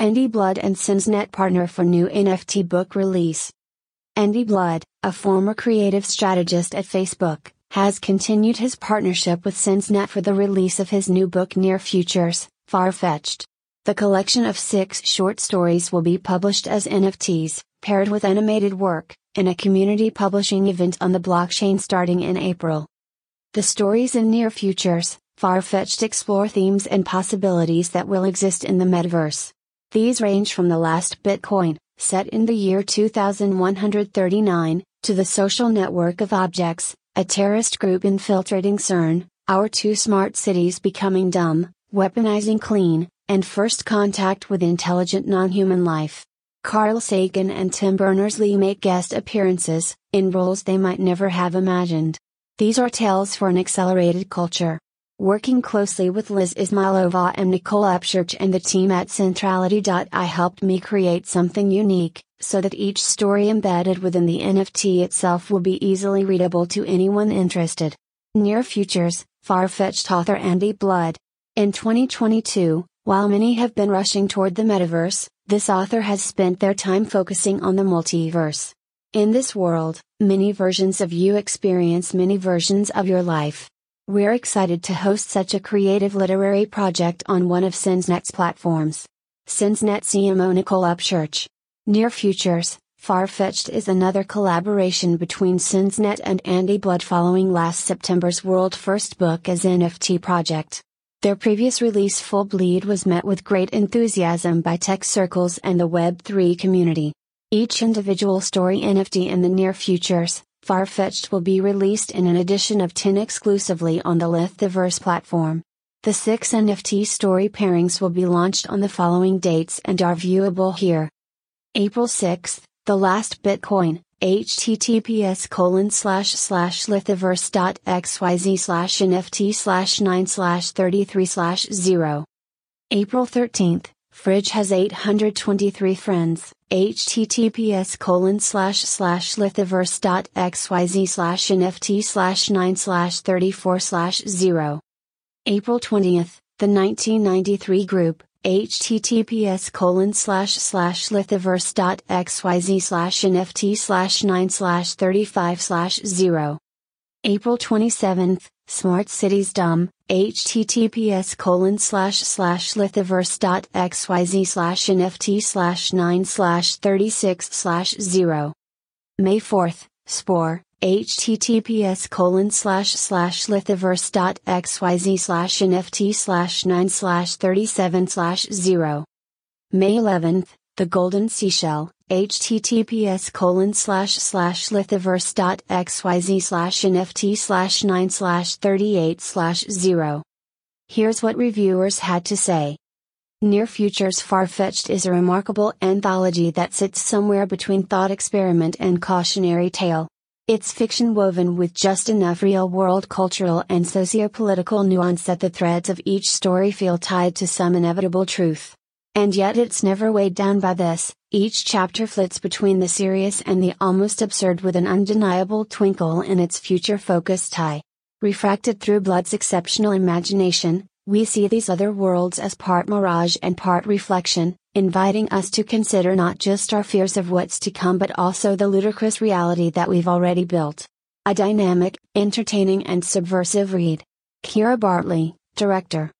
Andy Blood and CENNZnet partner for new NFT book release. Andy Blood, a former creative strategist at Facebook, has continued his partnership with CENNZnet for the release of his new book Near Futures, Far-Fetched. The collection of six short stories will be published as NFTs, paired with animated work, in a community publishing event on the blockchain starting in April. The stories in Near Futures, Far-Fetched explore themes and possibilities that will exist in the metaverse. These range from the last Bitcoin, set in the year 2139, to the social network of objects, a terrorist group infiltrating CERN, our too smart cities becoming dumb, weaponizing clean, and first contact with intelligent non-human life. Carl Sagan and Tim Berners-Lee make guest appearances, in roles they might never have imagined. These are tales for an accelerated culture. Working closely with Liz Izmailova and Nicole Upchurch and the team at Centrality.I helped me create something unique, so that each story embedded within the NFT itself will be easily readable to anyone interested. Near Futures, far-fetched author Andy Blood. In 2022, while many have been rushing toward the metaverse, this author has spent their time focusing on the multiverse. In this world, many versions of you experience many versions of your life. We're excited to host such a creative literary project on one of CENNZnet's platforms. CENNZnet CMO Nicole Upchurch. Near Futures, Far-Fetched is another collaboration between CENNZnet and Andy Blood following last September's world first book as NFT project. Their previous release Full Bleed was met with great enthusiasm by tech circles and the Web3 community. Each individual story NFT in the near futures, Far-Fetched will be released in an edition of 10 exclusively on the Lithoverse platform. The six NFT story pairings will be launched on the following dates and are viewable here. April 6th, The Last Bitcoin, https colon slash slash lithoverse.xyz slash nft slash 9 slash 33 slash 0. April 13th, Fridge has 823 friends https colon slash slash lithoverse.xyz slash nft slash 9 slash 34 slash 0. April 20th, the 1993 group, https colon slash slash lithoverse.xyz slash nft slash 9 slash 35 slash 0. April 27th, Smart Cities Dumb, https colon slash slash lithoverse.xyz slash nft slash 9 slash 36 slash 0. May 4th, Spore, https colon slash slash lithoverse.xyz slash nft slash 9 slash 37 slash 0. May 11th, The Golden Seashell, https colon slash slash lithoverse.xyz slash nft slash 9 slash 38 slash 0. Here's what reviewers had to say. Near Futures Far-Fetched is a remarkable anthology that sits somewhere between thought experiment and cautionary tale. It's fiction woven with just enough real-world cultural and socio-political nuance that the threads of each story feel tied to some inevitable truth. And yet it's never weighed down by this, each chapter flits between the serious and the almost absurd with an undeniable twinkle in its future focused eye. Refracted through Blood's exceptional imagination, we see these other worlds as part mirage and part reflection, inviting us to consider not just our fears of what's to come but also the ludicrous reality that we've already built. A dynamic, entertaining, and subversive read. Kira Bartley, Director.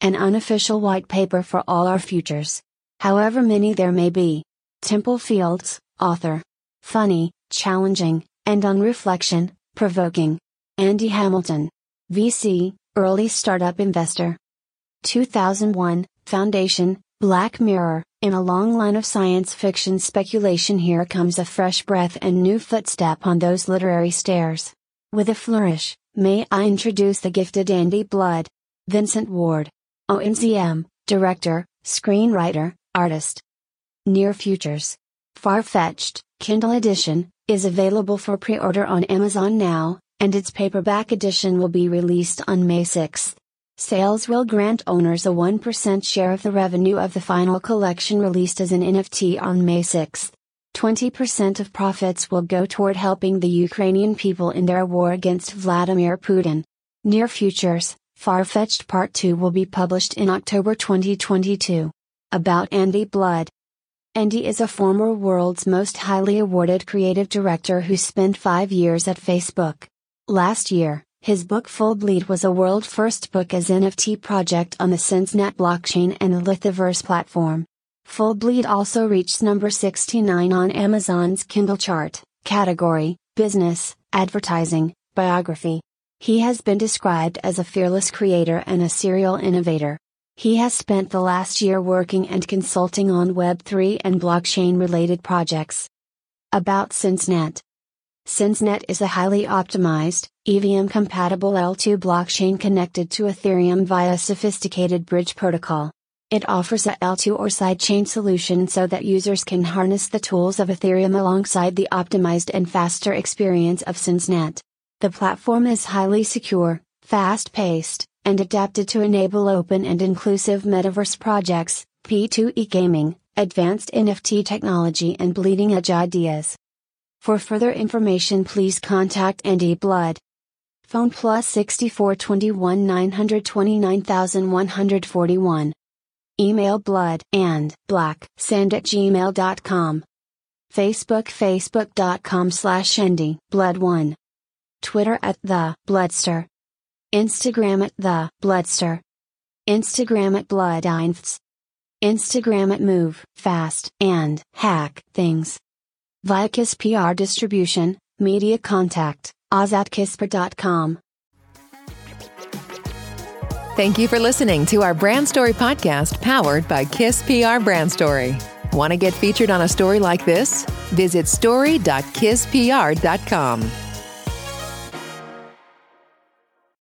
An unofficial white paper for all our futures however many there may be. Temple Fields, author. Funny, challenging, and on reflection, provoking. Andy Hamilton. VC, early startup investor. 2001, Foundation, Black Mirror, in a long line of science fiction speculation here comes a fresh breath and new footstep on those literary stairs. With a flourish, may I introduce the gifted Andy Blood. Vincent Ward. ONZM, Director, screenwriter, artist. Near Futures. Far-Fetched, Kindle edition, is available for pre-order on Amazon now, and its paperback edition will be released on May 6. Sales will grant owners a 1% share of the revenue of the final collection released as an NFT on May 6. 20% of profits will go toward helping the Ukrainian people in their war against Vladimir Putin. Near Futures, Far-Fetched Part 2 will be published in October 2022. About Andy Blood. Andy is a former world's most highly awarded creative director who spent five years at Facebook. Last year, his book Full Bleed was a world first book as NFT project on the CENNZnet blockchain and the Lithoverse platform. Full Bleed also reached number 69 on Amazon's Kindle chart, category, business, advertising, biography. He has been described as a fearless creator and a serial innovator. He has spent the last year working and consulting on Web3 and blockchain related projects. About CENNZnet CENNZnet is a highly optimized, EVM compatible L2 blockchain connected to Ethereum via a sophisticated bridge protocol. It offers a L2 or sidechain solution so that users can harness the tools of Ethereum alongside the optimized and faster experience of CENNZnet. The platform is highly secure, fast paced, and adapted to enable open and inclusive metaverse projects, P2E gaming, advanced NFT technology, and bleeding edge ideas. For further information, please contact Andy Blood. Phone plus 6421 929141. Email blood and black sand at gmail.com. Facebook facebook.com slash Andy Blood 1. Twitter at The Bloodster. Instagram at The Bloodster. Instagram at Bloodinfts. Instagram at Move Fast and Hack Things. Vicus PR Distribution, Media Contact, ozatkispr.com. Thank you for listening to our Brand Story podcast powered by Kiss PR Brand Story. Want to get featured on a story like this? Visit story.kisspr.com.